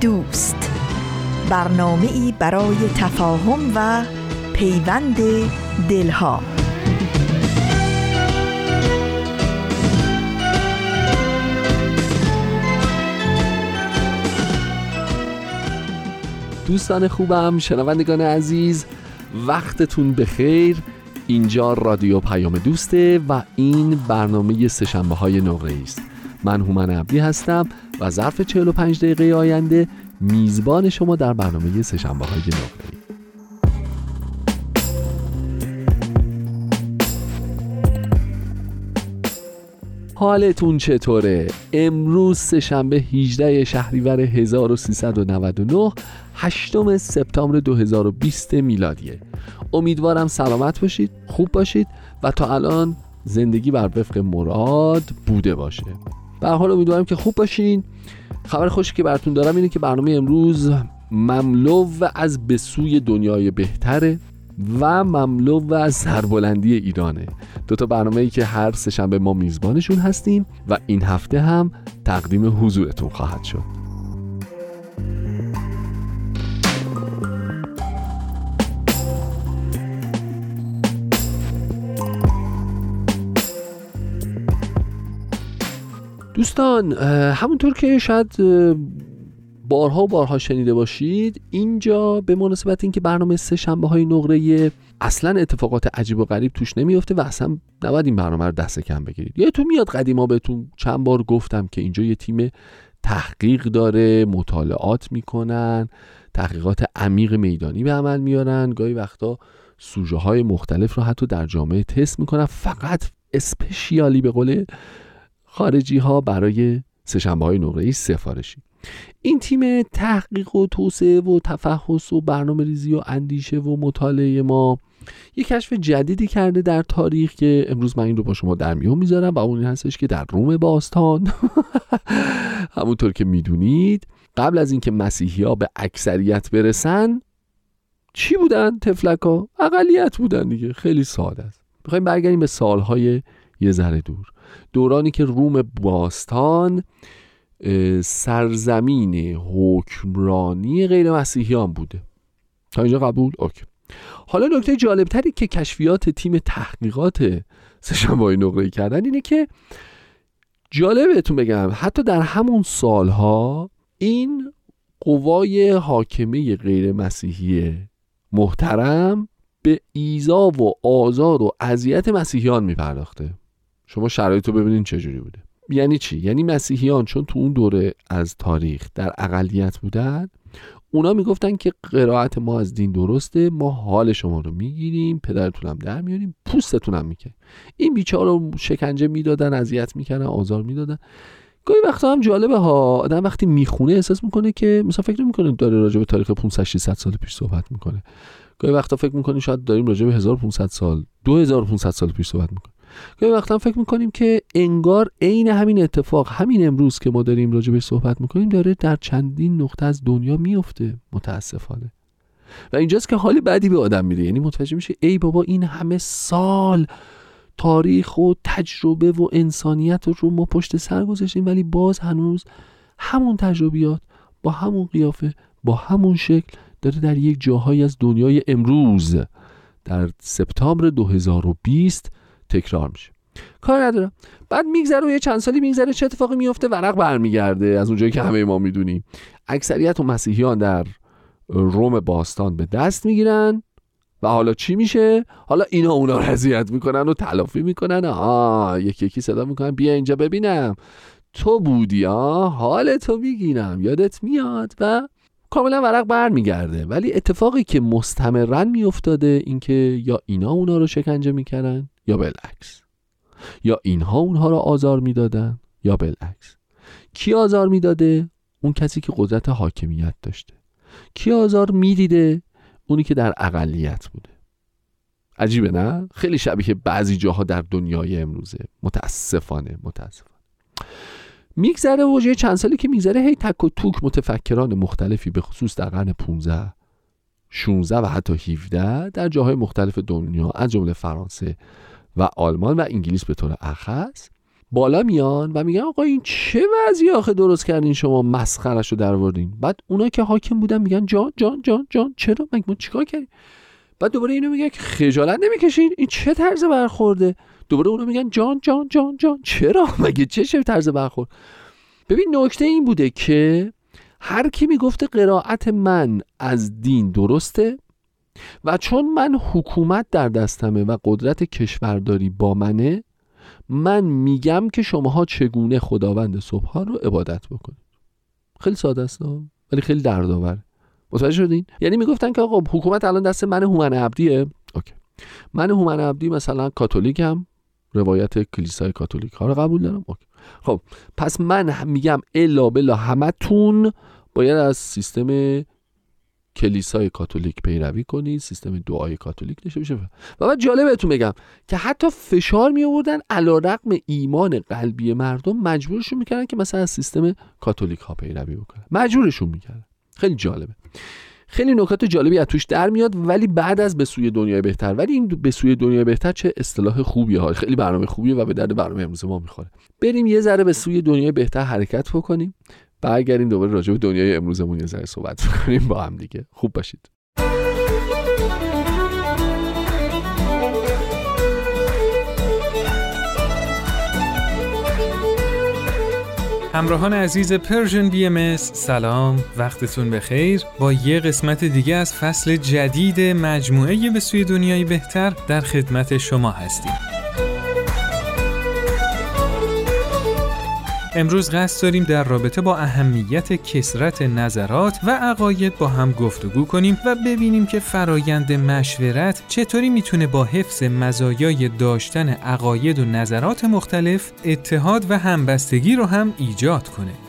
دوست. برنامه ای برای تفاهم و پیوند دلها. دوستان خوبم شنوندگان عزیز وقتتون بخیر. اینجا رادیو پیام دوسته و این برنامه سشنبه های نقره است. من هومن عبدی هستم. و ظرف 45 دقیقه آینده میزبان شما در برنامه سشنبه های نقره حالتون چطوره؟ امروز سهشنبه 18 شهریور 1399 8 سپتامبر 2020 میلادیه. امیدوارم سلامت باشید خوب باشید و تا الان زندگی بر وفق مراد بوده باشه. به حال امیدوارم که خوب باشین. خبر خوشی که براتون دارم اینه که برنامه امروز مملو از به سوی دنیای بهتره و مملو از سربلندی ایرانه. دو تا برنامه ای که هر سهشنبه ما میزبانشون هستیم و این هفته هم تقدیم حضورتون خواهد شد. دوستان همونطور که شاید بارها و بارها شنیده باشید اینجا به مناسبت اینکه برنامه سه شنبه های نقره اصلا اتفاقات عجیب و غریب توش نمیافته و اصلا نباید این برنامه رو دست کم بگیرید. یادتون میاد قدیما بهتون چند بار گفتم که اینجا یه تیم تحقیق داره مطالعات می‌کنن تحقیقات عمیق میدانی به عمل میارن گاهی وقتا سوژه های مختلف رو حتی در جامعه تست می‌کنن فقط اسپشیالی به قول خارجی ها برای سشنبه های نقره سفارشی. این تیم تحقیق و توسعه و تفحص و برنامه ریزی و اندیشه و مطالعه ما یک کشف جدیدی کرده در تاریخ که امروز من این رو با شما در میون می‌ذارم و اون هستش که در روم باستان. همونطور که می‌دونید قبل از اینکه مسیحی ها به اکثریت برسن چی بودن تفلک ها؟ اقلیت بودن دیگه. خیلی ساده است. می‌خوایم برگردیم به سالهای یه ذره دور. دورانی که روم باستان سرزمین حکمرانی غیر مسیحیان بوده. تا اینجا قبول؟ اوکی. حالا نکته جالبتری که کشفیات تیم تحقیقات سشنبه نقره کردن اینه که جالب بهتون بگم حتی در همون سالها این قوای حاکمه غیر مسیحی محترم به ایزا و آزار و اذیت مسیحیان میپرداخته. شما شرایط رو ببینید چجوری بوده. یعنی چی؟ یعنی مسیحیان چون تو اون دوره از تاریخ در اقلیت بودن اونا می‌گفتن که قرائت ما از دین درسته ما حال شما رو می‌گیریم پدرتونم در میاریم پوستتونم می‌کنیم این بیچاره رو شکنجه می‌دادن اذیت می‌کردن آزار می‌دادن. گاهی وقتا هم جالبه ها آدم وقتی می‌خونه احساس می‌کنه که مثلا فکر می‌کنه داره راجع به تاریخ 500 600 سال پیش صحبت می‌کنه. گاهی وقتا فکر می‌کنیم شاید داریم راجع به 1500 سال 2500 سال پیش صحبت می‌کنیم گاهی وقتا فکر می‌کنیم که انگار عین همین اتفاق همین امروز که ما داریم راجبش صحبت می‌کنیم داره در چندین نقطه از دنیا میفته متاسفانه. و اینجاست که حالی بعدی به آدم میده. یعنی متوجه میشه ای بابا این همه سال تاریخ و تجربه و انسانیت رو ما پشت سر گذاشتیم ولی باز هنوز همون تجربیات با همون قیافه با همون شکل داره در یک جاهایی از دنیای امروز. در سپتامبر 2020 تکرار میشه. کار ندارم. بعد میگذره و یه چند سالی میگذره چه اتفاقی میفته ورق برمیگرده از اونجایی که همه ما می‌دونیم. اکثریت و مسیحیان در روم باستان به دست می‌گیرن. و حالا چی میشه؟ حالا اینا اونا رو می‌کنن و تلافی می‌کنن. آه یکی یکی صدا می‌کنن. بیا اینجا ببینم. تو بودی آه حال تو می‌گیرم. یادت میاد؟ و کاملا ورق برمیگرده. ولی اتفاقی که مستمرن میافتاده اینکه یا اینا اونا رو شکنجه می‌کردن یا بالعکس یا اینها اونها را آزار می‌دادن یا بالعکس کی آزار می‌داده؟ اون کسی که قدرت حاکمیت داشته. کی آزار می‌دیده؟ اونی که در اقلیت بوده. عجیبه نه؟ خیلی شبیه بعضی جاها در دنیای امروزه. متاسفانه متاسفانه. میگذره و چند سالی که میگذره هی تک و توک متفکران مختلفی به خصوص در قرن 15 16 و حتی 17 در جاهای مختلف دنیا از جمله فرانسه و آلمان و انگلیس به طور اخص بالا میان و میگن آقا این چه وضعی آخه درست کردین شما مسخرش رو در بعد اونا که حاکم بودن میگن جان جان جان جان. چرا؟ مگه ما چیکار کردیم؟ بعد دوباره اینو میگن که خجالت نمی‌کشین. این چه طرز برخورده؟ دوباره اونو میگن جان جان جان جان. چرا؟ مگه چه چه طرز برخورد؟ ببین نکته این بوده که هر کی می‌گفته قرائت من از دین درسته و چون من حکومت در دستمه و قدرت کشورداری با منه من میگم که شماها چگونه خداوند صبح رو عبادت بکنید. خیلی ساده است ولی خیلی دردآور. متوجه شدین؟ یعنی می‌گفتن که آقا حکومت الان دست من هومن عبدیه. Okay. من هومن عبدی مثلا کاتولیکم. روایت کلیسای کاتولیک ها رو قبول دارم. Okay. خب پس من میگم الا بلا همتون باید از سیستم کلیسای کاتولیک پیروی کنید سیستم دعای کاتولیک داشته باشه. و بعد جالب بهتون بگم که حتی فشار می آوردن رغم ایمان قلبی مردم مجبورشون می‌کردن که مثلا از سیستم کاتولیک ها پیروی بکنن. مجبورشون می‌کردن. خیلی جالبه. خیلی نکات جالبی از توش در میاد ولی بعد از به سوی دنیای بهتر. ولی این به سوی دنیای بهتر چه اصطلاح خوبیه ها. خیلی برنامه خوبیه و به درد برنامه امروز ما می‌خوره. بریم یه ذره به سوی دنیای بهتر حرکت بکنیم. برگردیم دوباره راجع به دنیای امروزمون یه ذره صحبت کنیم با هم دیگه. خوب باشید. همراهان عزیز Persian BMS سلام. وقتتون بخیر. با یه قسمت دیگه از فصل جدید مجموعه به سوی دنیای بهتر در خدمت شما هستیم. امروز قصد داریم در رابطه با اهمیت کثرت نظرات و عقاید با هم گفتگو کنیم و ببینیم که فرایند مشورت چطوری می‌تونه با حفظ مزایای داشتن عقاید و نظرات مختلف اتحاد و همبستگی رو هم ایجاد کنه.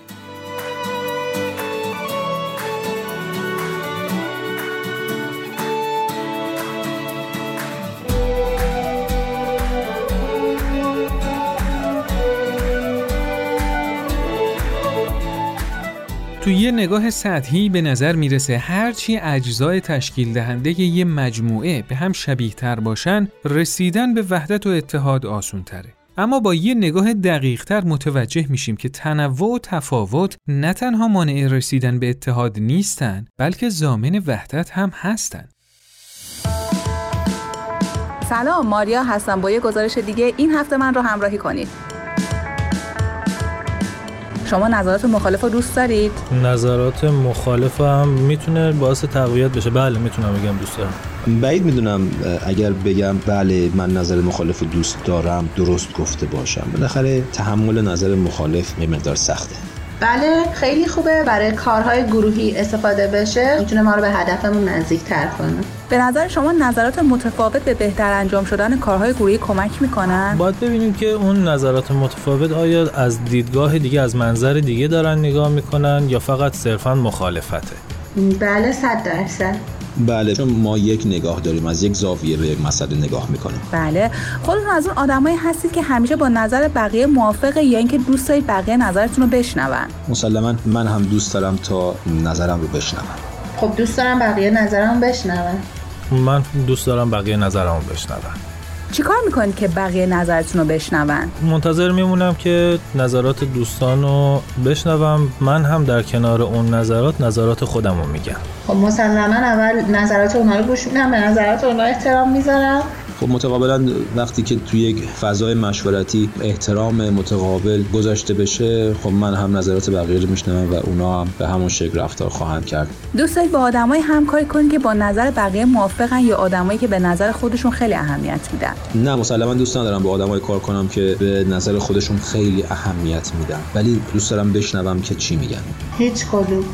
تو یه نگاه سطحی به نظر می‌رسه هرچی اجزای تشکیل دهنده یه مجموعه به هم شبیه تر باشن رسیدن به وحدت و اتحاد آسون تره. اما با یه نگاه دقیق تر متوجه میشیم که تنوع و تفاوت نه تنها مانع رسیدن به اتحاد نیستن بلکه زامن وحدت هم هستن. سلام ماریا هستم با یه گزارش دیگه این هفته من رو همراهی کنید. شما نظرات مخالف رو دوست دارید؟ نظرات مخالف هم می‌تونه باعث تقویت بشه. بله می‌تونم بگم دوست دارم. بعید می‌دونم اگر بگم بله من نظر مخالف رو دوست دارم درست گفته باشم. بالاخره تحمل نظر مخالف یه مقدار سخته. بله خیلی خوبه. برای کارهای گروهی استفاده بشه. می‌تونه ما رو به هدفمون نزدیک تر کنه. به نظر شما نظرات متفاوت به بهتر انجام شدن کارهای گروهی کمک می‌کنن؟ باید ببینیم که اون نظرات متفاوت آیا از دیدگاه دیگه از منظر دیگه دارن نگاه می‌کنن یا فقط صرفا مخالفته؟ بله صد درصد. بله چون ما یک نگاه داریم از یک زاویه به یک مسئله نگاه می‌کنیم. بله. خودتون از اون آدمایی هستید که همیشه با نظر بقیه موافقه یا اینکه دوست دارید بقیه نظرتون رو بشنون. مسلما من هم دوست دارم تا نظرم رو بشنون. خب دوست دارم بقیه نظرم بشنون. من دوست دارم بقیه نظرمو بشنون چیکار می‌کنید که بقیه نظرتون رو بشنون؟ منتظر میمونم که نظرات دوستان رو بشنوم. من هم در کنار اون نظرات نظرات خودم رو میگم. خب مسلما اول نظرات اونها رو گوش میدم به نظرات اونها احترام می‌ذارم. خب متقابلا وقتی که توی یک فضای مشورتی احترام متقابل گذاشته بشه خب من هم نظرات بقیه رو میشنوم و اونا هم به همون شکل رفتار خواهند کرد. دوست دارید با آدمای همکاری کنید که با نظر بقیه موافقن یا آدمایی که به نظر خودشون خیلی اهمیت میدن. نه مسلما دوست ندارم با آدمای کار کنم که به نظر خودشون خیلی اهمیت میدن. ولی دوست دارم بشنوم که چی میگن. هیچ کدوم.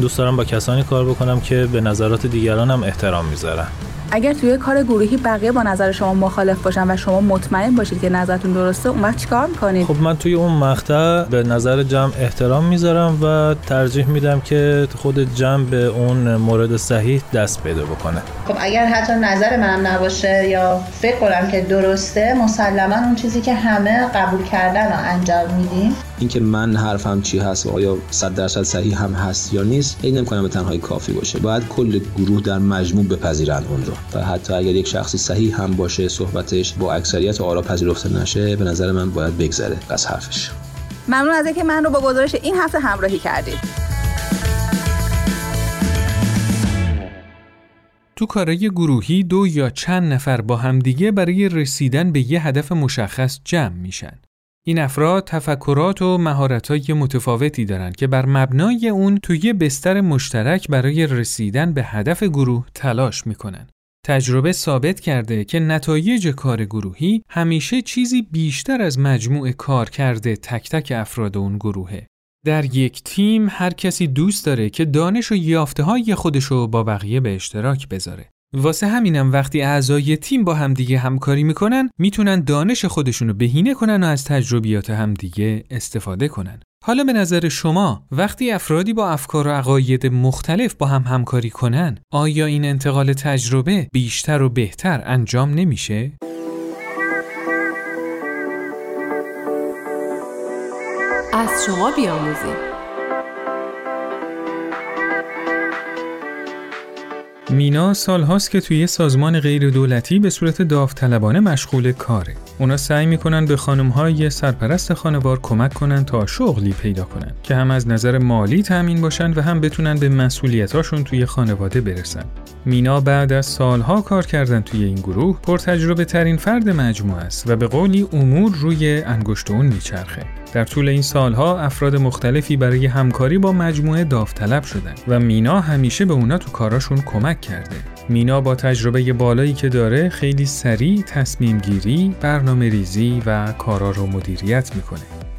دوست دارم با کسانی کار بکنم که به نظرات دیگران هم احترام می‌ذارن. اگر توی کار گروهی بقیه با نظر شما مخالف باشن و شما مطمئن باشید که نظرتون درسته اون وقت چیکار می‌کنید؟ خب من توی اون مقطع به نظر جمع احترام می‌ذارم و ترجیح میدم که خود جمع به اون مورد صحیح دست پیدا بکنه. خب اگر حتی نظر منم نباشه یا فکر کنم که درسته مسلما اون چیزی که همه قبول کردن رو انجام میدیم. اینکه من حرفم چی هست و آیا 100 درصد صحیح هم هست یا نیست این نمی‌کنم به تنهایی کافی باشه. باید کل گروه در مجموع بپذیرند اون رو. و حتی اگر یک شخصی صحیح هم باشه صحبتش با اکثریت آرا پذیرفته نشه به نظر من باید بگذره. از حرفش. ممنون از اینکه من رو با گزارش این هفته همراهی کردید. تو کارای گروهی دو یا چند نفر با همدیگه برای رسیدن به یه هدف مشخص جمع میشن. این افراد تفکرات و مهارت‌های متفاوتی دارند که بر مبنای اون توی بستر مشترک برای رسیدن به هدف گروه تلاش می‌کنن. تجربه ثابت کرده که نتایج کار گروهی همیشه چیزی بیشتر از مجموع کار کرده تک تک افراد اون گروهه. در یک تیم هر کسی دوست داره که دانش و یافته های خودشو با بقیه به اشتراک بذاره. واسه همینم وقتی اعضای تیم با همدیگه همکاری می‌کنن می‌تونن دانش خودشونو بهینه کنن و از تجربیات همدیگه استفاده کنن. حالا به نظر شما وقتی افرادی با افکار و عقاید مختلف با هم همکاری کنن آیا این انتقال تجربه بیشتر و بهتر انجام نمیشه؟ از شما بیاموزیم مینا سالهاست که توی سازمان غیر دولتی به صورت داوطلبانه مشغول کاره. اونا سعی می‌کنن به خانمهای سرپرست خانوار کمک کنن تا شغلی پیدا کنن که هم از نظر مالی تأمین باشن و هم بتونن به مسئولیتاشون توی خانواده برسن. مینا بعد از سالها کار کردن توی این گروه پرتجربه ترین فرد مجموعه است و به قولی امور روی انگشت اون میچرخه. در طول این سالها افراد مختلفی برای همکاری با مجموعه داوطلب شدن و مینا همیشه به اونا تو کاراشون کمک کرده. مینا با تجربه بالایی که داره خیلی سریع تصمیم گیری، برنامه ریزی و کارا رو مدیریت می‌کنه.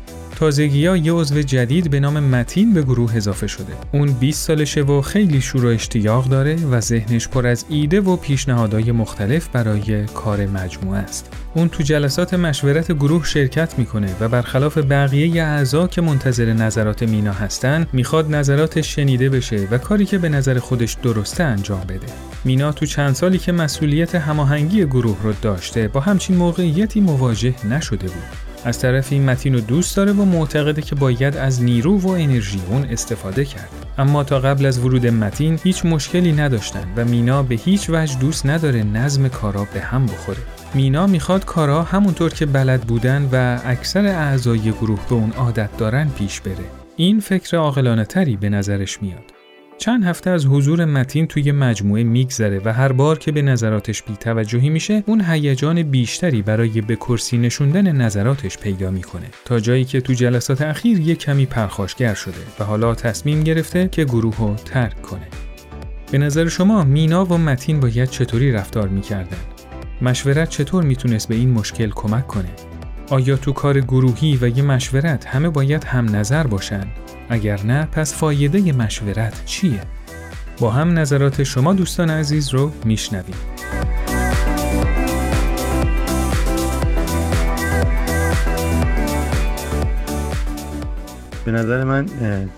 تازگی ها یه عضو جدید به نام متین به گروه اضافه شده. اون 20 سالشه و خیلی شور و اشتیاق داره و ذهنش پر از ایده و پیشنهادهای مختلف برای کار مجموعه است. اون تو جلسات مشورت گروه شرکت می‌کنه و برخلاف بقیه اعضا که منتظر نظرات مینا هستن می‌خواد نظراتش شنیده بشه و کاری که به نظر خودش درسته انجام بده. مینا تو چند سالی که مسئولیت هماهنگی گروه رو داشته با همچین موقعیتی مواجه نشده بود. از طرفی متین رو دوست داره و معتقده که باید از نیرو و انرژی اون استفاده کرد. اما تا قبل از ورود متین هیچ مشکلی نداشتن و مینا به هیچ وجه دوست نداره نظم کارا به هم بخوره. مینا می‌خواد کارا همونطور که بلد بودن و اکثر اعضای گروه به اون عادت دارن پیش بره. این فکر عاقلانه تری به نظرش میاد. چند هفته از حضور متین توی مجموعه میگذره و هر بار که به نظراتش بیتوجهی میشه اون هیجان بیشتری برای به کرسی نشوندن نظراتش پیدا می‌کنه تا جایی که تو جلسات اخیر یه کمی پرخاشگر شده و حالا تصمیم گرفته که گروه رو ترک کنه به نظر شما مینا و متین باید چطوری رفتار می‌کردن؟ مشورت چطور می‌تونست به این مشکل کمک کنه؟ آیا تو کار گروهی و یه مشورت همه باید هم نظر باشن اگر نه پس فایده مشورت چیه؟ با هم نظرات شما دوستان عزیز رو میشنویم. به نظر من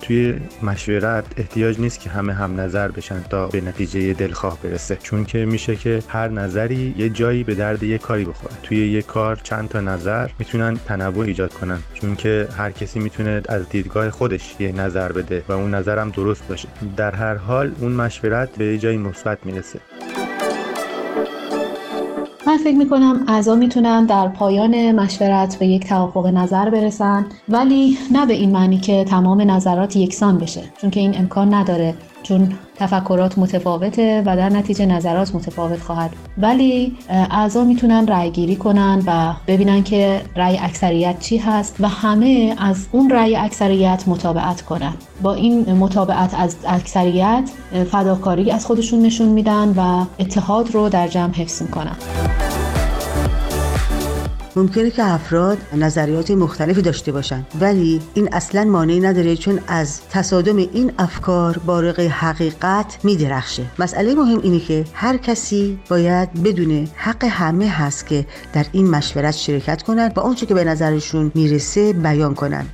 توی مشورت احتیاج نیست که همه هم نظر بشن تا به نتیجه دلخواه برسه. چون که میشه که هر نظری یه جایی به درد یه کاری بخوره. توی یه کار چند تا نظر می‌تونن تنوع ایجاد کنن. چون که هر کسی می‌تونه از دیدگاه خودش یه نظر بده و اون نظرم درست باشه. در هر حال اون مشورت به یه جایی مثبت می‌رسه. من فکر می‌کنم اعضا می‌تونن در پایان مشورت به یک توافق نظر برسن ولی نه به این معنی که تمام نظرات یکسان بشه چون که این امکان نداره چون تفکرات متفاوته و در نتیجه نظرات متفاوت خواهد. ولی اعضا می‌تونن رأی گیری کنن و ببینن که رأی اکثریت چی هست و همه از اون رأی اکثریت مطابقت کنن. با این مطابقت از اکثریت فداکاری از خودشون نشون میدن و اتحاد رو در جمع حفظ می‌کنن. ممکنه که افراد نظریات مختلفی داشته باشند ولی این اصلا مانعی نداره چون از تصادم این افکار بارق حقیقت میدرخشه. مسئله مهم اینه که هر کسی باید بدونه حق همه هست که در این مشورت شرکت کنند و آنچه که به نظرشون می‌رسه بیان کنند.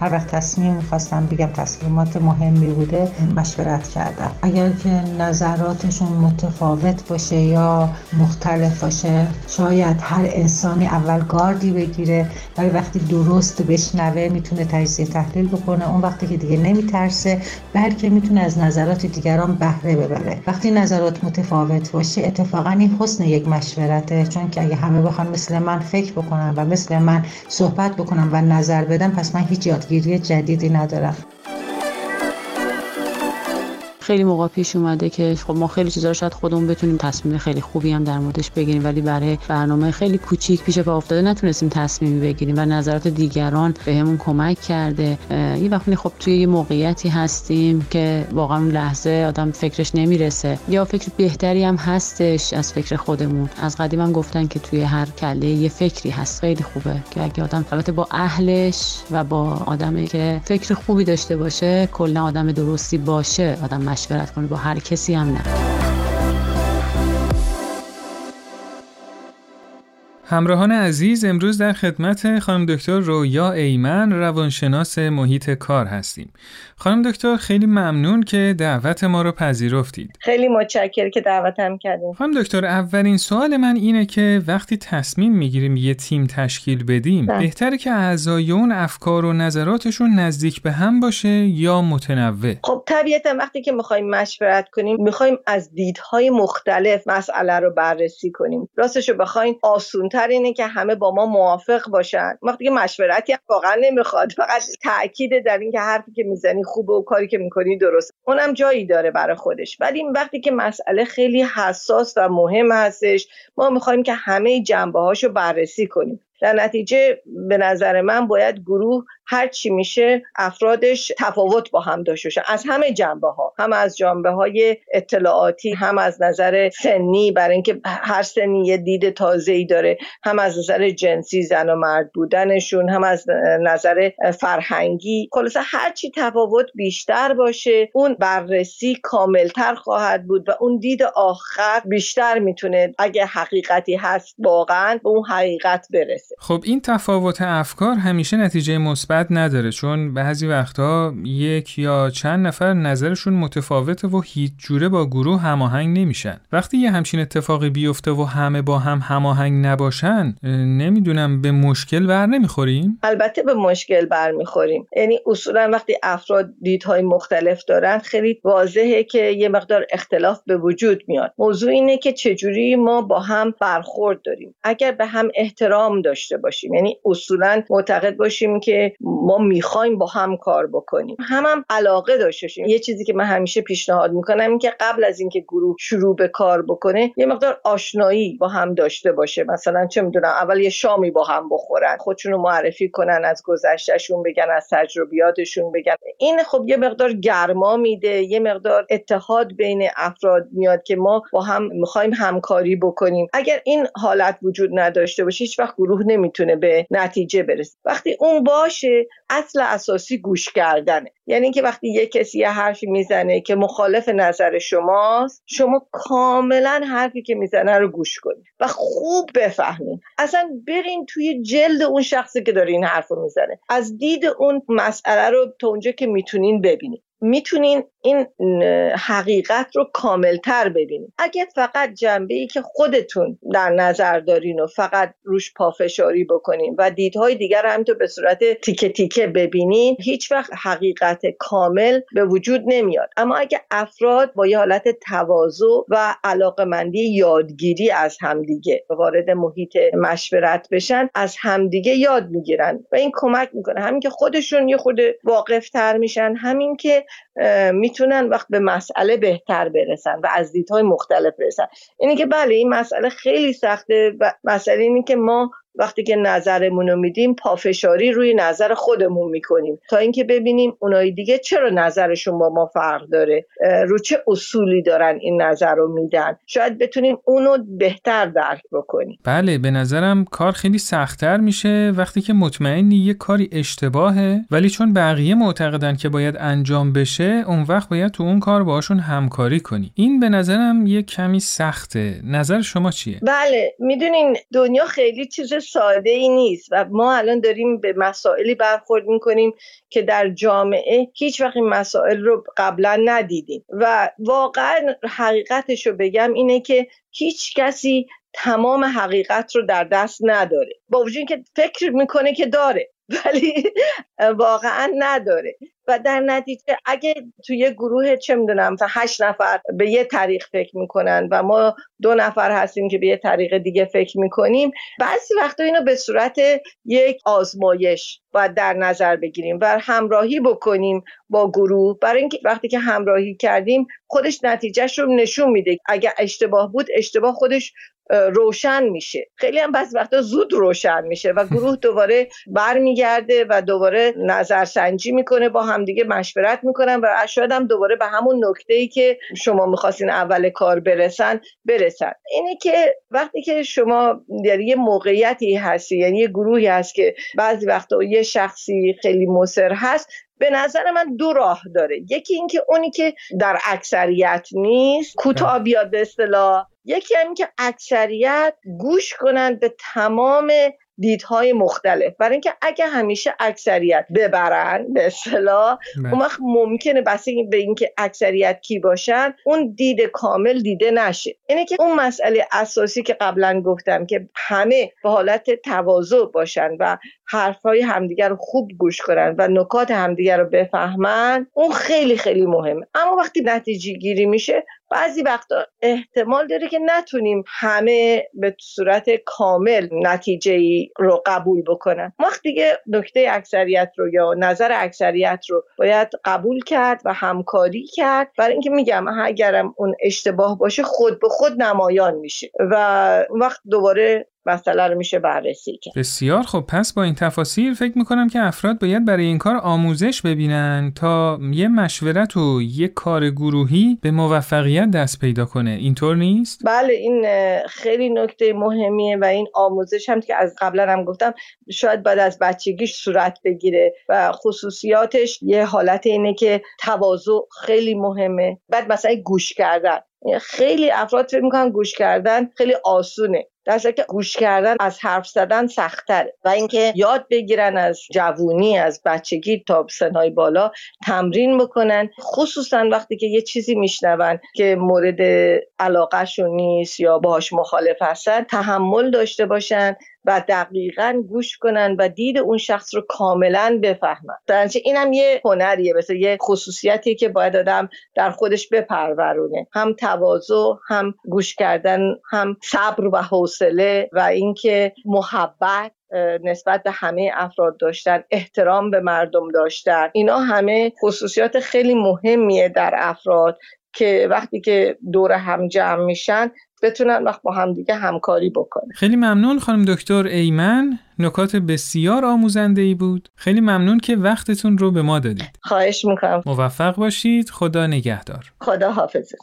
هر وقت تصمیم می‌خواستم بگم تصمیمات مهمی بوده مشورت کردم. اگر که نظراتشون متفاوت باشه یا مختلف باشه شاید هر انسانی اول گاردی بگیره ولی وقتی درست بشنوه می‌تونه تجزیه تحلیل بکنه. اون وقتی که دیگه نمیترسه بلکه می‌تونه از نظرات دیگران بهره ببره. وقتی نظرات متفاوت باشه اتفاقا این حسن یک مشورته. چون که اگه همه بخوان مثل من فکر بکنن و مثل من صحبت بکنن و نظر بدن پس من هیچ یاد یادگیری جدیدی ندارم. خیلی موقع پیش اومده که خب ما خیلی چیزا شاید خودمون بتونیم تصمیم خیلی خوبی هم در موردش بگیریم ولی برای برنامه خیلی کوچیک پیش پا افتاده نتونستیم تصمیمی بگیریم و نظرات دیگران بهمون کمک کرده. یه وقتی خب توی یه موقعیتی هستیم که واقعا لحظه آدم فکرش نمی‌رسه. یا فکر بهتری هم هستش از فکر خودمون. از قدیم هم گفتن که توی هر کله یه فکری هست. خیلی خوبه که اگه آدم البته با اهلش و با آدمی که فکر خوبی داشته باشه کلا آدم درستی باشه آدم مشورت کنه با هر کسی هم نه همراهان عزیز امروز در خدمت خانم دکتر رویا ایمن روانشناس محیط کار هستیم. خانم دکتر خیلی ممنون که دعوت ما رو پذیرفتید. خیلی متشکر که دعوتم کردیم. خانم دکتر اولین سوال من اینه که وقتی تصمیم می‌گیریم یه تیم تشکیل بدیم ده. بهتره که اعضای اون افکار و نظراتشون نزدیک به هم باشه یا متنوع؟ خب طبیعتا وقتی که می‌خوایم مشورت کنیم می‌خوایم از دیدهای مختلف مسئله رو بررسی کنیم. راستش رو بخواین آسون تر اینه که همه با ما موافق باشن وقتی که مشورتی واقعا نمی‌خواد فقط تاکید در اینکه حرفی که می‌زنی خوبه و کاری که می‌کنی درست. اونم جایی داره برای خودش. ولی وقتی که مسئله خیلی حساس و مهم هستش ما می‌خوایم که همه جنبه هاشو بررسی کنیم. در نتیجه به نظر من باید گروه هر چی میشه افرادش تفاوت با هم داشته باشن از همه جنبه ها هم از جنبه های اطلاعاتی هم از نظر سنی برای اینکه هر سنی یه دید تازه ای داره هم از نظر جنسی زن و مرد بودنشون هم از نظر فرهنگی. خلاصه هر چی تفاوت بیشتر باشه اون بررسی کاملتر خواهد بود و اون دید آخر بیشتر می‌تونه اگه حقیقتی هست واقعا به اون حقیقت برسه. خب این تفاوت افکار همیشه نتیجه مثبت نداره چون بعضی وقتها یک یا چند نفر نظرشون متفاوته و هیچ جوره با گروه هماهنگ نمیشن. وقتی یه همچین اتفاقی بیفته و همه با هم هماهنگ نباشن نمی‌دونم به مشکل بر نمی‌خوریم؟ البته به مشکل بر می‌خوریم. یعنی اصولا وقتی افراد دیدهای مختلف دارن خیلی واضحه که یه مقدار اختلاف به وجود میاد. موضوع اینه که چجوری ما با هم برخورد داریم. اگر به هم احترام داشته باشیم. یعنی اصولا معتقد باشیم که ما می‌خوایم با هم کار بکنیم. هم هم علاقه داشته باشیم. یه چیزی که من همیشه پیشنهاد می‌کنم این که قبل از اینکه گروه شروع به کار بکنه یه مقدار آشنایی با هم داشته باشه. مثلا چه می‌دونم اول یه شامی با هم بخورن خودشون رو معرفی کنن از گذشتهشون بگن از تجربیاتشون بگن. این خب یه مقدار گرما میده یه مقدار اتحاد بین افراد میاد که ما با هم می‌خوایم همکاری بکنیم. اگر این حالت وجود نداشته باشه هیچ وقت گروه نمی‌تونه به نتیجه برسه. وقتی اون باشه اصل اساسی گوش کردنه. یعنی که وقتی یه کسی یه حرفی می‌زنه که مخالف نظر شماست شما کاملا حرفی که می‌زنه رو گوش کنید و خوب بفهمید. اصلا برین توی جلد اون شخصی که داره این حرف رو می‌زنه. از دید اون مسئله رو تا اونجا که می‌تونین ببینید. می‌تونین این حقیقت رو کاملتر ببینید اگه فقط جنبه ای که خودتون در نظر دارین و فقط روش پافشاری بکنین و دیدهای دیگر هم تو به صورت تیکه تیکه ببینین هیچ وقت حقیقت کامل به وجود نمیاد. اما اگه افراد با یه حالت تواضع و علاقمندی یادگیری از همدیگه وارد محیط مشورت بشن از همدیگه یاد می‌گیرن و این کمک می‌کنه. همین که خودشون یه خود واقفتر میشن همین که می‌تونن وقت به مسئله بهتر برسن و از دیدهای مختلف برسن. اینه که بله این مسئله خیلی سخته و مسئله اینه که ما وقتی که نظرمون رو میدیم پافشاری روی نظر خودمون می‌کنیم. تا اینکه ببینیم اونای دیگه چرا نظرشون با ما فرق داره؟ رو چه اصولی دارن این نظر رو میدن؟ شاید بتونیم اونو بهتر درک بکنیم. بله به نظرم کار خیلی سختتر میشه وقتی که مطمئنی یه کاری اشتباهه ولی چون بقیه معتقدن که باید انجام بشه اون وقت باید تو اون کار باشون همکاری کنی. این به نظرم یه کمی سخته. نظر شما چیه؟ بله می‌دونین دنیا خیلی چیز ساده ای نیست و ما الان داریم به مسائلی برخورد می‌کنیم که در جامعه هیچ وقت این مسائل رو قبلا ندیدیم. و واقعا حقیقتش رو بگم اینه که هیچ کسی تمام حقیقت رو در دست نداره. با وجود که فکر می‌کنه که داره ولی واقعا نداره. و در نتیجه اگه توی گروه چه می‌دونم مثلا هشت نفر به یه طریق فکر می‌کنن و ما دو نفر هستیم که به یه طریق دیگه فکر می‌کنیم بعضی وقتا اینو به صورت یک آزمایش باید در نظر بگیریم و همراهی بکنیم با گروه. برای اینکه وقتی که همراهی کردیم خودش نتیجهش رو نشون میده. اگر اشتباه بود اشتباه خودش روشن میشه. خیلی هم بعضی وقتا زود روشن میشه و گروه دوباره برمیگرده و دوباره نظرسنجی می‌کنه با همدیگه مشورت می‌کنن و شاید هم دوباره به همون نکته ای که شما می‌خواستین اول کار برسن برسن. اینه که وقتی که شما یعنی یه موقعیتی هستی یعنی یه گروهی هست که بعضی وقتا یه شخصی خیلی مصر هست به نظر من دو راه داره. یکی اینکه اونی که در اکثریت نیست کوتاه بیاد به اصطلاح یکی هم که اکثریت گوش کنند به تمام دیدهای مختلف. برای اینکه اگه همیشه اکثریت ببرن به اصطلاح بله. اون وقت ممکنه بس به اینکه اکثریت کی باشن اون دید کامل دیده نشه. اینه که اون مسئله اساسی که قبلا گفتم که همه به حالت تواضع باشن و حرفهای همدیگر رو خوب گوش کنن و نکات همدیگر رو بفهمن اون خیلی خیلی مهمه. اما وقتی نتیجه گیری میشه بعضی وقتا احتمال داره که نتونیم همه به صورت کامل نتیجه ای رو قبول بکنن. وقت دیگه نکته اکثریت رو یا نظر اکثریت رو باید قبول کرد و همکاری کرد. برای اینکه میگم اگرم اون اشتباه باشه خود به خود نمایان میشه و وقت دوباره مسئله رو میشه بررسی کرد. بسیار خب پس با این تفاصیل فکر می‌کنم که افراد باید برای این کار آموزش ببینن تا یه مشورت و یه کار گروهی به موفقیت دست پیدا کنه. اینطور نیست؟ بله این خیلی نکته مهمیه و این آموزش هم که از قبلا هم گفتم شاید بعد از بچگیش صورت بگیره و خصوصیاتش یه حالت اینه که تواضع خیلی مهمه. بعد مثلا گوش کردن. خیلی افراد فکر می‌کنن گوش کردن خیلی آسونه. در که گوش کردن از حرف زدن سختره و اینکه یاد بگیرن از جوونی از بچگی تا سنهای بالا تمرین بکنن. خصوصا وقتی که یه چیزی میشنون که مورد علاقهشون نیست یا باهاش مخالف هستن تحمل داشته باشن و دقیقا گوش کنن و دید اون شخص رو کاملا بفهمن. درنچه اینم یه هنریه مثل یه خصوصیتی که باید آدم در خودش بپرورونه. هم تواضع هم گوش کردن هم صبر و حوصله و اینکه محبت نسبت به همه افراد داشتن احترام به مردم داشتن. اینا همه خصوصیات خیلی مهمیه در افراد که وقتی که دور هم جمع میشن بتونن وقت با همدیگه همکاری بکنن. خیلی ممنون خانم دکتر ایمن. نکات بسیار آموزنده ای بود. خیلی ممنون که وقتتون رو به ما دادید. خواهش می‌کنم. موفق باشید. خدا نگهدار. خدا حافظت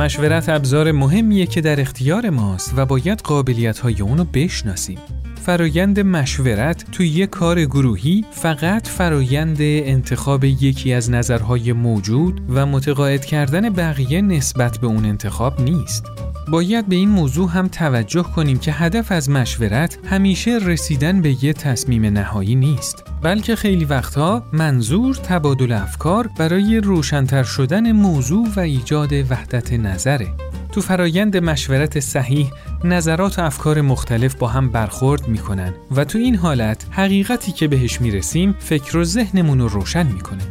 مشورت ابزار مهمیه که در اختیار ماست و باید قابلیت های اونو بشناسیم. فرایند مشورت توی یک کار گروهی فقط فرایند انتخاب یکی از نظرهای موجود و متقاعد کردن بقیه نسبت به اون انتخاب نیست. باید به این موضوع هم توجه کنیم که هدف از مشورت همیشه رسیدن به یه تصمیم نهایی نیست بلکه خیلی وقتها منظور تبادل افکار برای روشنتر شدن موضوع و ایجاد وحدت نظره. تو فرایند مشورت صحیح نظرات و افکار مختلف با هم برخورد می‌کنن و تو این حالت حقیقتی که بهش می‌رسیم فکر و ذهنمون رو روشن می‌کنه.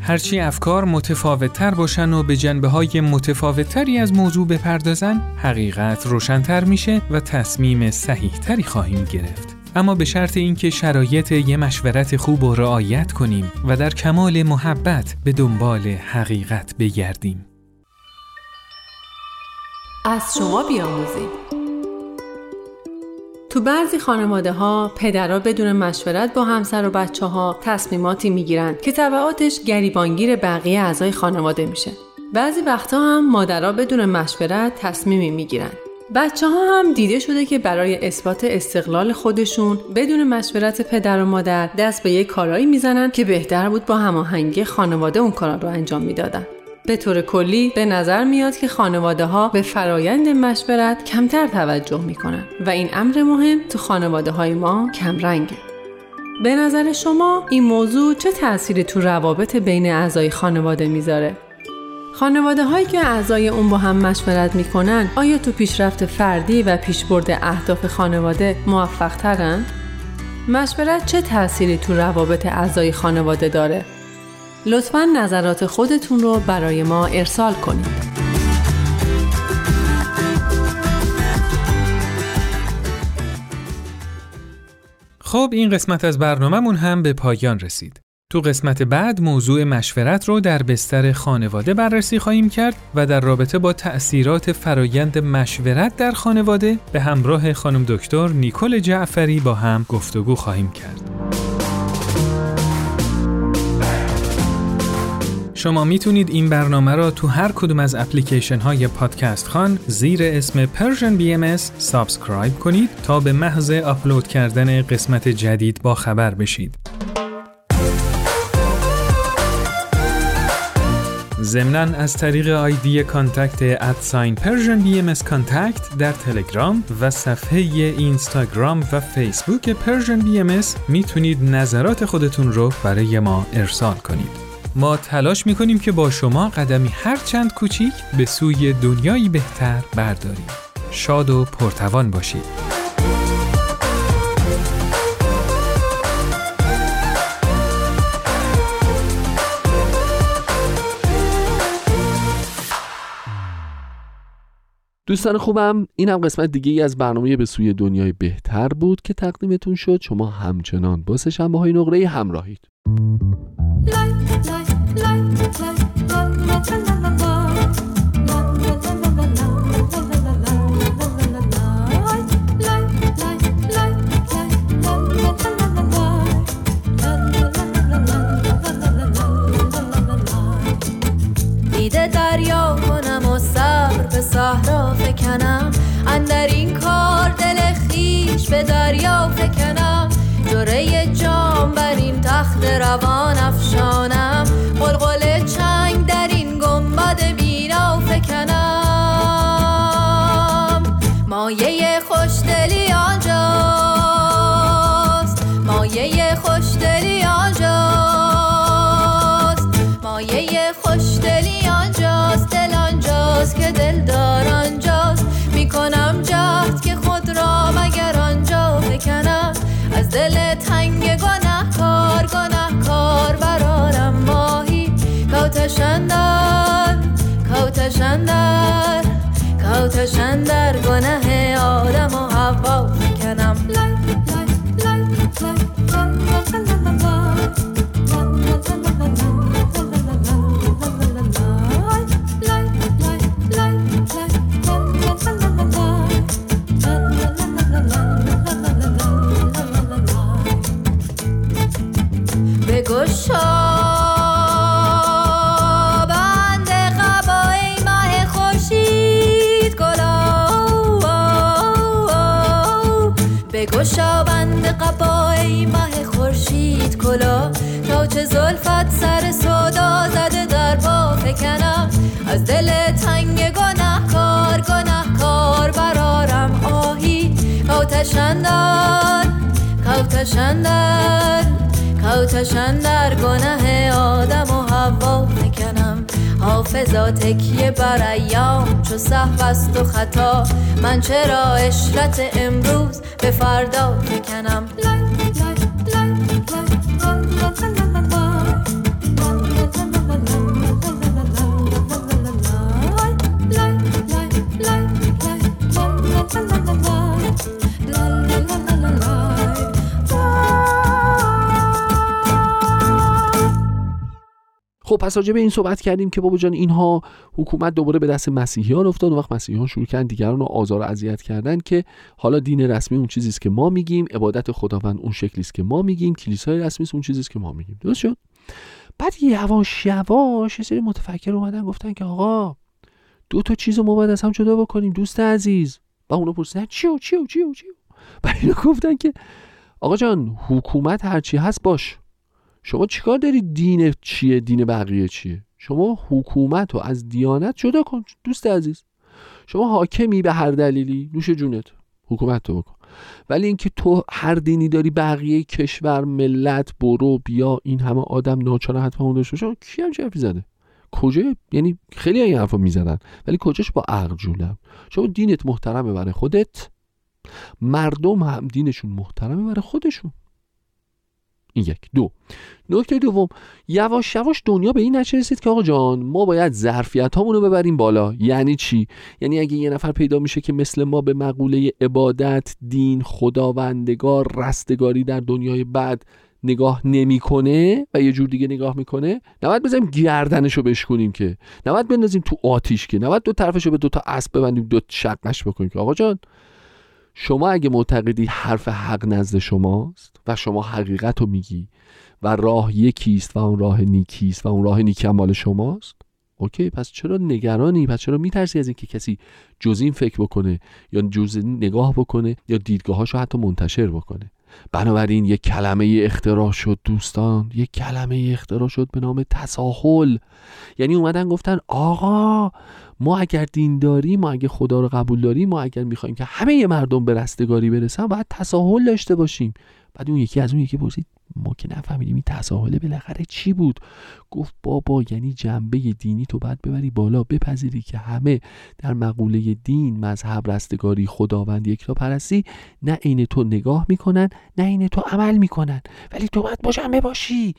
هرچی افکار متفاوت تر باشن و به جنبه های متفاوت تری از موضوع بپردازن حقیقت روشنتر میشه و تصمیم صحیح تری خواهیم گرفت. اما به شرط اینکه شرایط یه مشورت خوب و رعایت کنیم و در کمال محبت به دنبال حقیقت بگردیم. از شما بیاموزیم تو بعضی خانواده ها پدرها بدون مشورت با همسر و بچه ها تصمیماتی می‌گیرن که طبعاتش گریبانگیر بقیه اعضای خانواده میشه. بعضی وقتا هم مادرها بدون مشورت تصمیمی می‌گیرن. بچه ها هم دیده شده که برای اثبات استقلال خودشون بدون مشورت پدر و مادر دست به یک کارایی می‌زنن که بهتر بود با هماهنگی خانواده اون کارا رو انجام می‌دادن. به طور کلی به نظر میاد که خانواده ها به فرایند مشورت کمتر توجه می‌کنن و این امر مهم تو خانواده های ما کم رنگه. به نظر شما این موضوع چه تأثیری تو روابط بین اعضای خانواده می‌ذاره؟ خانواده هایی که اعضای اون با هم مشورت می‌کنن آیا تو پیشرفت فردی و پیشبرد اهداف خانواده موفق ترن؟ مشورت چه تأثیری تو روابط اعضای خانواده داره؟ لطفا نظرات خودتون رو برای ما ارسال کنید. خب این قسمت از برنامهمون هم به پایان رسید. تو قسمت بعد موضوع مشورت رو در بستر خانواده بررسی خواهیم کرد و در رابطه با تأثیرات فرایند مشورت در خانواده به همراه خانم دکتر نیکل جعفری با هم گفتگو خواهیم کرد. شما می‌تونید این برنامه را تو هر کدوم از اپلیکیشن های پادکست خان زیر اسم Persian BMS subscribe کنید تا به محض آپلود کردن قسمت جدید با خبر بشید. ضمنا از طریق ID contact at sign Persian BMS contact در تلگرام و صفحه اینستاگرام و فیسبوک Persian BMS می‌تونید نظرات خودتون رو برای ما ارسال کنید. ما تلاش می‌کنیم که با شما قدمی هر چند کوچیک به سوی دنیایی بهتر برداریم. شاد و پرتوان باشید. دوستان خوبم این هم قسمت دیگه ای از برنامه به سوی دنیای بهتر بود که تقدیمتون شد. شما همچنان با شنبه های نقره همراهید کوتشندر کوتشندر کوتشندر گناه آدم و حوا کنم چو صحو است و خطا. من چرا اشرت امروز به فردا فکنم پس راجع به این صحبت کردیم که بابا جان اینها حکومت دوباره به دست مسیحیان افتاد. و وقت مسیحیان شروع کردن دیگران رو آزار و اذیت کردن که حالا دین رسمی اون چیزی است که ما میگیم عبادت خداوند اون شکلی است که ما میگیم کلیسای رسمی اون چیزی است که ما میگیم. درست شد؟ بعد یواش یواش یه سری متفکر اومدن گفتن که آقا دو تا چیز ما باید از هم جدا بکنیم دوست عزیز. و اونا پرسیدن چیو چیو چیو چیو؟ و اینا گفتن که آقا جان حکومت هرچی هست باش. شما چیکار داری دین چیه؟ دین بقیه چیه؟ شما حکومت رو از دیانت جدا کن دوست عزیز. شما حاکمی به هر دلیلی نوش جونت. حکومت رو بکن. ولی اینکه تو هر دینی داری بقیه کشور ملت برو بیا این همه آدم ناچار حتما اون داشته باشه. کی هم چه زده؟ کجا؟ یعنی خیلی این حرفا می‌زدن. ولی کجاش با عقل جولم شما دینت محترمه برای خودت. مردم هم دینشون محترمه برای خودشون. این یک دو. نکته دوم یواش یواش دنیا به این نتیجه رسید که آقا جان ما باید ظرفیت رو ببریم بالا. یعنی چی؟ یعنی اگه یه نفر پیدا میشه که مثل ما به مقوله عبادت دین خداوندگار رستگاری در دنیای بعد نگاه نمی‌کنه و یه جور دیگه نگاه می‌کنه نباید بزنیم گردنشو بشکنیم که. نباید بندازیم تو آتیش که. نباید دو طرفشو به دو تا اسب ببندیم دو شقش بکنیم که. آقا جان شما اگه معتقدی حرف حق نزد شماست و شما حقیقت رو میگی و راه یکیست و اون راه نیکیست و اون راه نیکی مال شماست اوکی پس چرا نگرانی؟ پس چرا میترسی از اینکه کسی جز این فکر بکنه یا جز این نگاه بکنه یا دیدگاهاش رو حتی منتشر بکنه؟ بنابراین یک کلمه اختراع شد دوستان. یک کلمه اختراع شد به نام تساهل. یعنی اومدن گفتن آقا ما اگر دین داریم ما اگر خدا رو قبول داریم ما اگر می‌خوایم که همه مردم به رستگاری برسن باید تساهل داشته باشیم. بعد اون یکی از اون یکی پرسید ما که نفهمیدیم این تساهله بالاخره چی بود. گفت بابا یعنی جنبه دینی تو باید ببری بالا بپذیری که همه در مقوله دین مذهب رستگاری خداوند یک پرستی نه عین تو نگاه می‌کنن نه عین تو عمل می‌کنن. ولی تو باید با جنبه باشی.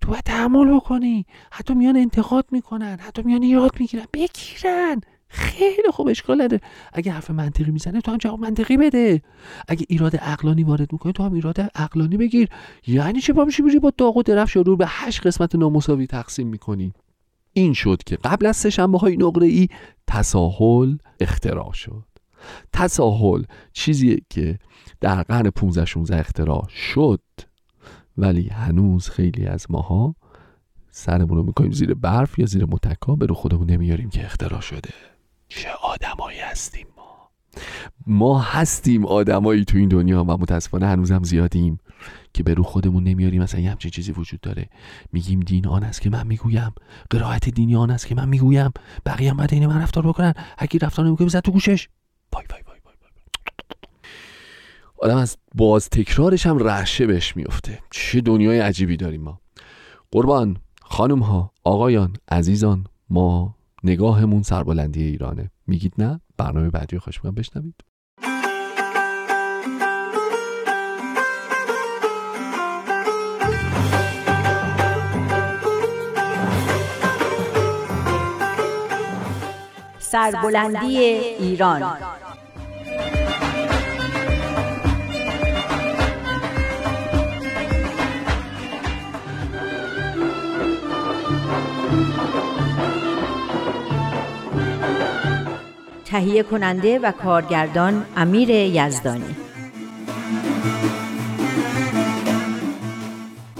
تو باید تحمل بکنی. حتی میان انتقاد می‌کنن حتی میان ایراد می‌گیرن. بگیرن خیلی خوب اشکال نداره اگه حرف منطقی می‌زنه تو هم جواب منطقی بده. اگه ایراد عقلانی وارد می‌کنه تو هم ایراد عقلانی بگیر. یعنی چه با میشی با داغ و درفش رو به هشت قسمت نامساوی تقسیم می‌کنی. این شد که قبل از سهشنبه های نقره ای تساهل اختراع شد. تساهل چیزیه که در قرن 15 16 اختراع شد. ولی هنوز خیلی از ماها سرمون رو می‌کنیم زیر برف یا زیر متکا. به رو خودمون نمیاریم که اختراع شده. چه آدمایی هستیم ما؟ ما هستیم آدمایی تو این دنیا و متاسفانه هنوزم زیادیم که به رو خودمون نمیاریم. مثلا یه همچین چیزی وجود داره. میگیم دین آن است که من می‌گویم. قرائت دینی آن است که من می‌گویم. بقیه هم باید این من رفتار بکنن. هرکی رفتار نمی‌کنه بزن تو گوشش. پای پای پای پای آدم از باز تکرارش هم رعشه بهش میفته چه دنیای عجیبی داریم ما. قربان خانم ها آقایان عزیزان ما نگاهمون سربلندی ایرانه. میگید نه؟ برنامه بعدی رو خوش بشنوید. سربلندی ایران. تهیه کننده و کارگردان امیر یزدانی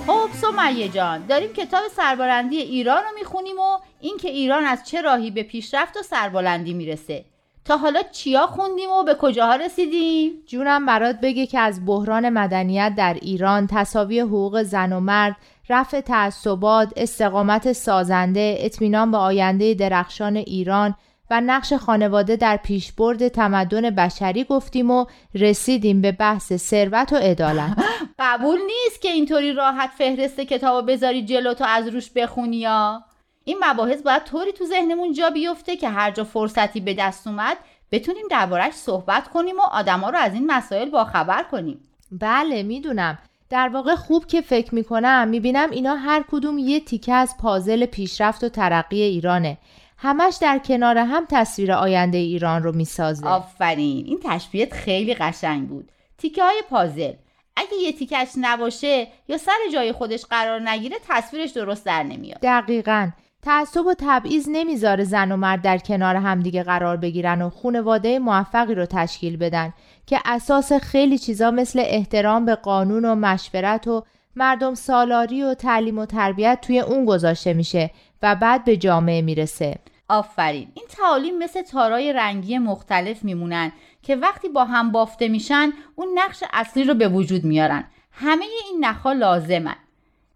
خب سمیه جان داریم کتاب سربلندی ایران رو می‌خونیم و اینکه ایران از چه راهی به پیشرفت و سربلندی می‌رسه تا حالا چیا خوندیم و به کجاها رسیدیم؟ جونم برات بگه که از بحران مدنیت در ایران تصاوی حقوق زن و مرد رفع تعصبات استقامت سازنده اطمینان به آینده درخشان ایران و نقش خانواده در پیشبرد تمدن بشری گفتیم و رسیدیم به بحث ثروت و عدالت. قبول نیست که اینطوری راحت فهرست کتابو بذاری جلو تو از روش بخونی یا؟ این مباحث باید طوری تو ذهنمون جا بیفته که هر جا فرصتی به دست اومد بتونیم دربارهش صحبت کنیم و آدما رو از این مسائل باخبر کنیم. بله می‌دونم. در واقع خوب که فکر می‌کنم می‌بینم اینا هر کدوم یه تیکه از پازل پیشرفت و ترقی ایرانه. همش در کنار هم تصویر آینده ایران رو می‌سازه. آفرین. این تشبیهت خیلی قشنگ بود. تیکه های پازل. اگه یه تیکش نباشه یا سر جای خودش قرار نگیره تصویرش درست در نمیاد. دقیقا. تعصب و تبعیض نمی‌ذاره زن و مرد در کنار همدیگه قرار بگیرن و خانواده موفقی رو تشکیل بدن که اساس خیلی چیزا مثل احترام به قانون و مشورت و مردم سالاری و تعلیم و تربیت توی اون گذاشته میشه و بعد به جامعه می‌رسه. آفرین. این تعالیم مثل تارای رنگی مختلف میمونن که وقتی با هم بافته میشن اون نقش اصلی رو به وجود میارن. همه این نخها لازمن.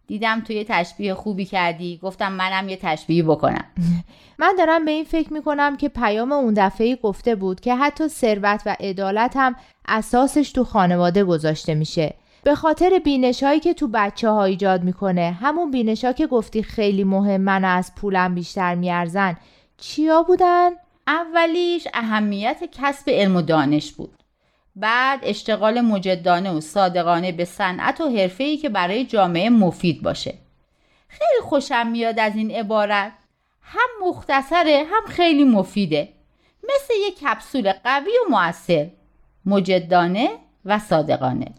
دیدم توی تشبیه خوبی کردی. گفتم منم یه تشبیه بکنم. من دارم به این فکر می‌کنم که پیام اون دفعه گفته بود که حتی ثروت و عدالت هم اساسش تو خانواده گذاشته میشه. به خاطر بینش هایی که تو بچه ها ایجاد می‌کنه همون بینش ها که گفتی خیلی مهم من از پولم بیشتر میارزن چیا بودن؟ اولیش اهمیت کسب علم و دانش بود. بعد اشتغال مجدانه و صادقانه به صنعت و حرفه‌ای که برای جامعه مفید باشه. خیلی خوشم میاد از این عبارت. هم مختصره هم خیلی مفیده. مثل یک کپسول قوی و موثر مجدانه و صادقانه.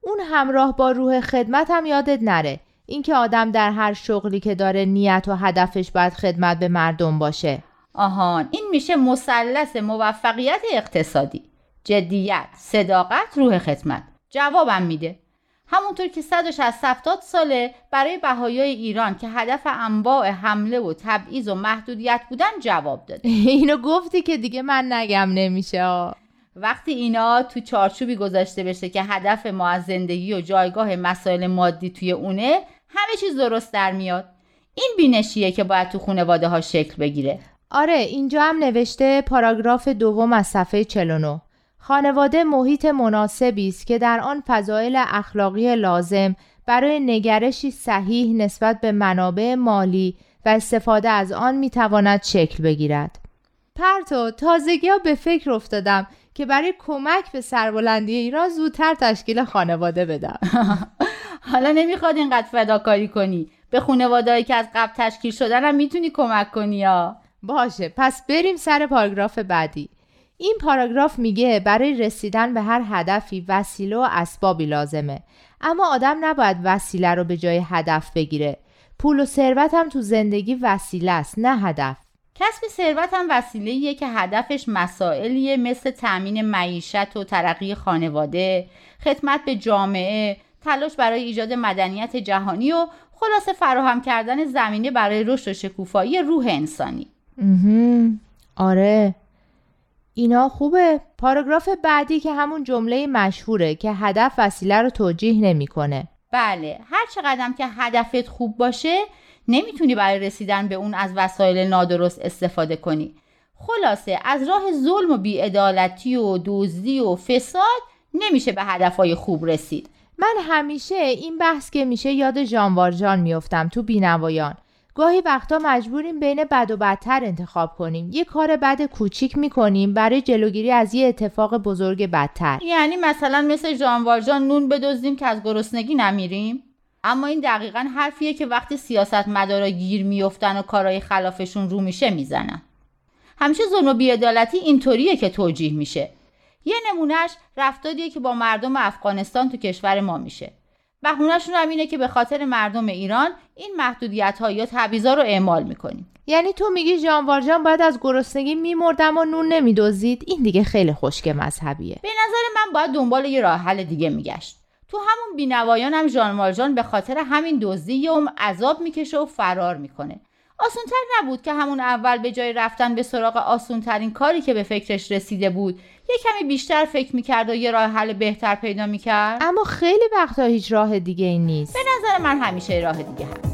اون همراه با روح خدمت هم یادت نره. اینکه آدم در هر شغلی که داره نیت و هدفش باید خدمت به مردم باشه. آهان این میشه مثلث موفقیت اقتصادی. جدیت صداقت روح خدمت. جوابم میده. همونطور که 160 ساله برای بهایای ایران که هدف انواع حمله و تبعیض و محدودیت بودن جواب داده. اینو گفتی که دیگه من نگم نمیشه وقتی اینا تو چارچوبی گذاشته بشه که هدف ما از زندگی و جایگاه مسائل مادی توی اونه همه چیز درست در میاد این بینشیه که باید تو خانواده ها شکل بگیره آره اینجا هم نوشته پاراگراف دوم از صفحه 49 خانواده محیط مناسبی است که در آن فضایل اخلاقی لازم برای نگرشی صحیح نسبت به منابع مالی و استفاده از آن می‌تواند شکل بگیرد. پرتو تازگی ها به فکر افتادم که برای کمک به سربلندی ایران زودتر تشکیل خانواده بدم. حالا نمی‌خواد اینقدر فداکاری کنی. به خانوادهایی که از قبل تشکیل شدن هم می‌تونی کمک کنی یا باشه پس بریم سر پاراگراف بعدی. این پاراگراف میگه برای رسیدن به هر هدفی وسیله و اسبابی لازمه اما آدم نباید وسیله رو به جای هدف بگیره پول و ثروت هم تو زندگی وسیله است نه هدف کسب ثروت هم وسیله که هدفش مسائلیه مثل تأمین معیشت و ترقی خانواده خدمت به جامعه تلاش برای ایجاد مدنیت جهانی و خلاصه فراهم کردن زمینه برای رشد و شکوفایی روح انسانی. آره. اینا خوبه. پاراگراف بعدی که همون جمله مشهوره که هدف وسیله رو توجیه نمی‌کنه. بله. هر چقدر که هدفت خوب باشه نمی‌تونی برای رسیدن به اون از وسایل نادرست استفاده کنی. خلاصه از راه ظلم و بیعدالتی و دزدی و فساد نمیشه به هدفهای خوب رسید. من همیشه این بحث که میشه یاد جانوارجان میفتم تو بینوایان. گاهی وقتا مجبوریم بین بد و بدتر انتخاب کنیم. یه کار بد کوچیک می‌کنیم برای جلوگیری از یه اتفاق بزرگ بدتر. یعنی مثلا مثل جانوارجان نون بدزدیم که از گرسنگی نمیریم؟ اما این دقیقا حرفیه که وقتی سیاست مدارا گیر میفتن و کارهای خلافشون رو میشه می‌زنن. همیشه ظلم و بیعدالتی اینطوریه که توجیه میشه. یه نمونهش رفتاریه که با مردم افغانستان تو کشور ما میشه. بهونهشون هم اینه که به خاطر مردم ایران این محدودیت ها یا تبعیضا رو اعمال می‌کنیم. یعنی تو میگی جانوار جان باید از گرسنگی میمردم و نون نمیدوزید؟ این دیگه خیلی خشک مذهبیه. به نظر من باید دنبال یه راه حل دیگه میگشت. تو همون بینوایان هم جان به خاطر همین دزدی یه عذاب می‌کشه و فرار می‌کنه. آسونتر نبود که همون اول به جای رفتن به سراغ آسونترین کاری که به فکرش رسیده بود یه کمی بیشتر فکر می‌کرد و یه راه حل بهتر پیدا می‌کرد؟ اما خیلی وقتا هیچ راه دیگه این نیست. به نظر من همیشه راه دیگه هست.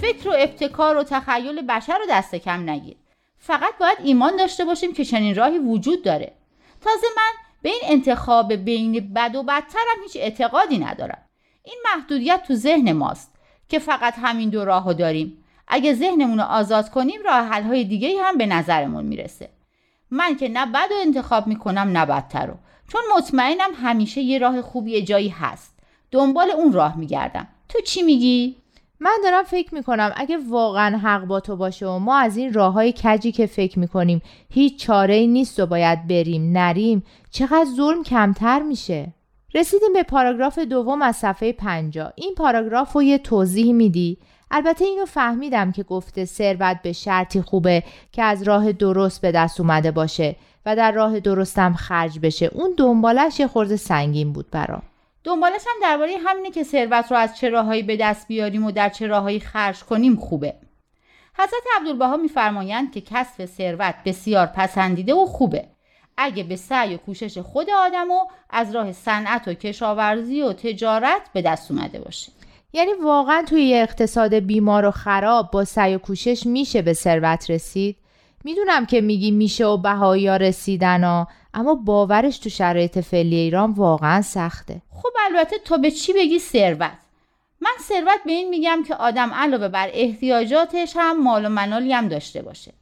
فکر و ابتکار و تخیل بشر رو دست کم نگیر. فقط باید ایمان داشته باشیم که چنین راهی وجود داره. تازه من به این انتخاب بین بد و بدترم هیچ اعتقادی ندارم. این محدودیت تو ذهن ماست که فقط همین دو راهو داریم. اگه ذهنمون رو آزاد کنیم راه حل‌های دیگه هم به نظرمون می‌رسه. من که نه بد و انتخاب می‌کنم نه بدتر رو چون مطمئنم همیشه یه راه خوبی جایی هست. دنبال اون راه میگردم. تو چی میگی؟ من دارم فکر می‌کنم اگه واقعا حق با تو باشه و ما از این راه های کجی که فکر می‌کنیم هیچ چاره ای نیست و باید بریم نریم چقدر ظلم کمتر میشه؟ رسیدیم به پاراگراف دوم از صفحه 50 این پاراگراف رو یه توضیح میدی؟ البته اینو فهمیدم که گفته ثروت به شرطی خوبه که از راه درست به دست اومده باشه و در راه درستم خرج بشه. اون دنبالش یه خورده سنگین بود برام. دنبالش هم درباره همینه که ثروت رو از چه راههایی به دست بیاریم و در چه راههایی خرج کنیم خوبه. حضرت عبدالبها میفرمایند که کسب ثروت بسیار پسندیده و خوبه. اگه به سعی و کوشش خود آدم و از راه صنعت و کشاورزی و تجارت به دست اومده باشه. یعنی واقعا توی اقتصاد بیمار و خراب با سعی و کوشش میشه به ثروت رسید؟ می‌دونم که میگی میشه و بهایی رسیدن ها اما باورش تو شرایط فعلی ایران واقعا سخته. خب البته تو به چی بگی ثروت؟ من ثروت به این میگم که آدم علاوه بر احتیاجاتش هم مال و منالی هم داشته باشه.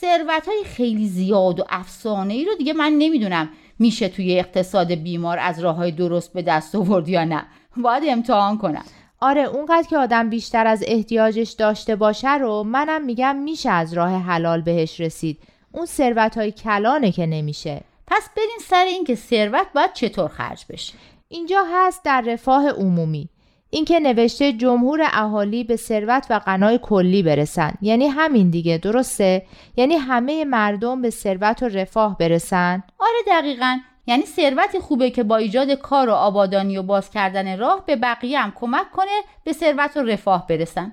ثروت های خیلی زیاد و افسانه ای رو دیگه من نمی‌دونم میشه توی اقتصاد بیمار از راه های درست به دست آورد یا نه. باید امتحان کنم. آره اونقدر که آدم بیشتر از احتیاجش داشته باشه رو منم میگم میشه از راه حلال بهش رسید. اون ثروت های کلانه که نمیشه. پس برین سر اینکه ثروت باید چطور خرج بشه. اینجا هست در رفاه عمومی. اینکه نوشته جمهور اهالی به ثروت و غنای کلی برسن. یعنی همین دیگه درسته؟ یعنی همه مردم به ثروت و رفاه برسن؟ آره دقیقا. یعنی ثروت خوبه که با ایجاد کار و آبادانی و باز کردن راه به بقیه هم کمک کنه به ثروت و رفاه برسن.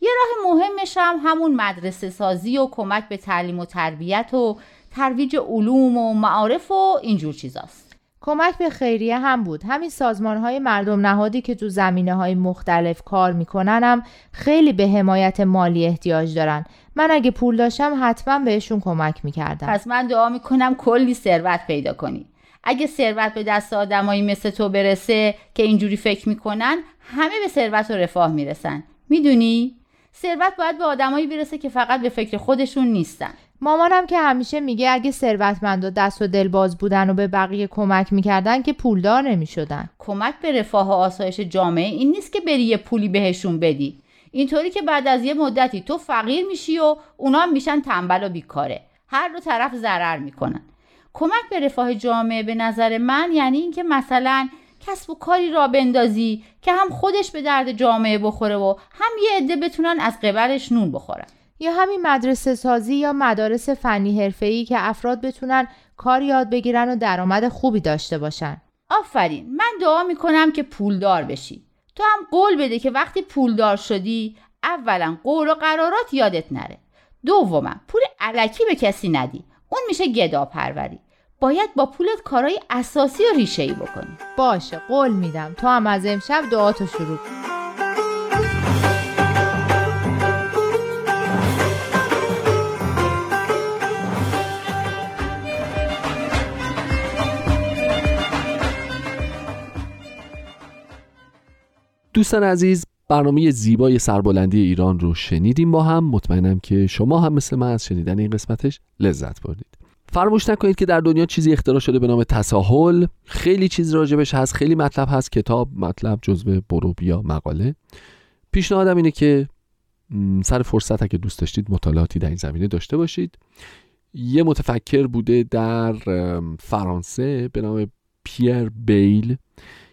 یه راه مهمش هم همون مدرسه سازی و کمک به تعلیم و تربیت و ترویج علوم و معارف و اینجور چیزاست. کمک به خیریه هم بود. همین سازمان های مردم نهادی که تو زمینه های مختلف کار می‌کنن هم خیلی به حمایت مالی احتیاج دارن. من اگه پول داشتم حتما بهشون کمک می‌کردم. پس من دعا می‌کنم کلی ثروت پیدا کنی. اگه ثروت به دست آدمایی مثل تو برسه که اینجوری فکر می‌کنن همه به ثروت و رفاه می‌رسن. می‌دونی؟ ثروت باید به آدمایی برسه که فقط به فکر خودشون نیستن. مامانم که همیشه میگه اگه ثروتمند و دست و دل باز بودن و به بقیه کمک می‌کردن که پولدار نمی‌شدن. کمک به رفاه و آسایش جامعه این نیست که بری یه پولی بهشون بدی. اینطوری که بعد از یه مدتی تو فقیر میشی و اونا هم میشن تنبل و بیکاره. هر دو طرف ضرر می‌کنن. کمک به رفاه جامعه به نظر من یعنی اینکه مثلا کسب و کاری را بندازی که هم خودش به درد جامعه بخوره و هم یه عده بتونن از قبلش نون بخورن. یا همین مدرسه سازی یا مدارس فنی حرفه‌ای که افراد بتونن کار یاد بگیرن و درآمد خوبی داشته باشن. آفرین من دعا می‌کنم که پولدار بشی. تو هم قول بده که وقتی پولدار شدی اولا قول و قرارات یادت نره. دوما پول علکی به کسی ندی. اون میشه گدا پروری باید با پولت کارهای اساسی و ریشه ای بکنی. باشه قول میدم. تو هم از امشب دعاتو شروع دوستان عزیز برنامه زیبای سربلندی ایران رو شنیدیم با هم. مطمئنم که شما هم مثل من از شنیدن این قسمتش لذت بردید. فراموش نکنید که در دنیا چیزی اختراع شده به نام تساهل. خیلی چیز راجبش هست خیلی مطلب هست کتاب مطلب جزو برو بیا مقاله. پیشنهادم اینه که سر فرصت اگه دوست داشتید مطالعاتی در این زمینه داشته باشید. یه متفکر بوده در فرانسه به نام پیر بیل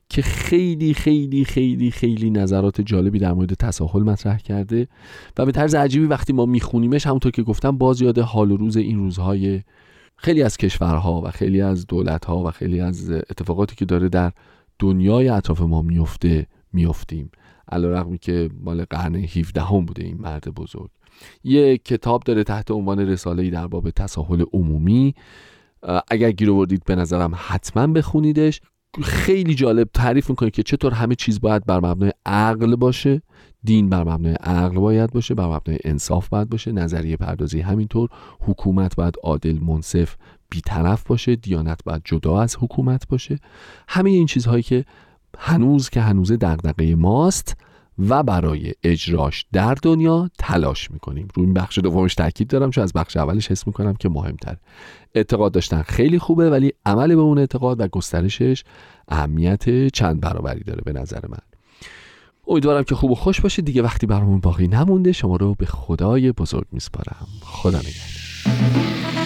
که خیلی خیلی خیلی خیلی نظرات جالبی در مورد تساهل مطرح کرده و به طرز عجیبی وقتی ما میخونیمش همونطور که گفتم باز یاد حال و روز این روزهای خیلی از کشورها و خیلی از دولتها و خیلی از اتفاقاتی که داره در دنیای اطراف ما میفته میفتیم علیرغمی که مال قرن 17 هم بوده این مرد بزرگ. یه کتاب داره تحت عنوان رساله در باب تساهل عمومی. اگر گیر آوردید به نظرم حتما بخونیدش. خیلی جالب تعریف می‌کنه که چطور همه چیز باید بر مبنای عقل باشه دین بر مبنای عقل باید باشه بر مبنای انصاف باید باشه نظریه پردازی همینطور حکومت باید عادل منصف بیطرف باشه دیانت باید جدا از حکومت باشه. همه این چیزهایی که هنوز که هنوز دغدغه ماست و برای اجراش در دنیا تلاش می‌کنیم. روی این بخش دومش تاکید دارم چون از بخش اولش حس می‌کنم که مهمتر. اعتقاد داشتن خیلی خوبه ولی عمل به اون اعتقاد و گسترشش اهمیت چند برابری داره به نظر من. امیدوارم که خوب و خوش باشید. دیگه وقتی برامون باقی نمونده شما رو به خدای بزرگ میسپارم. خدا نگهدار.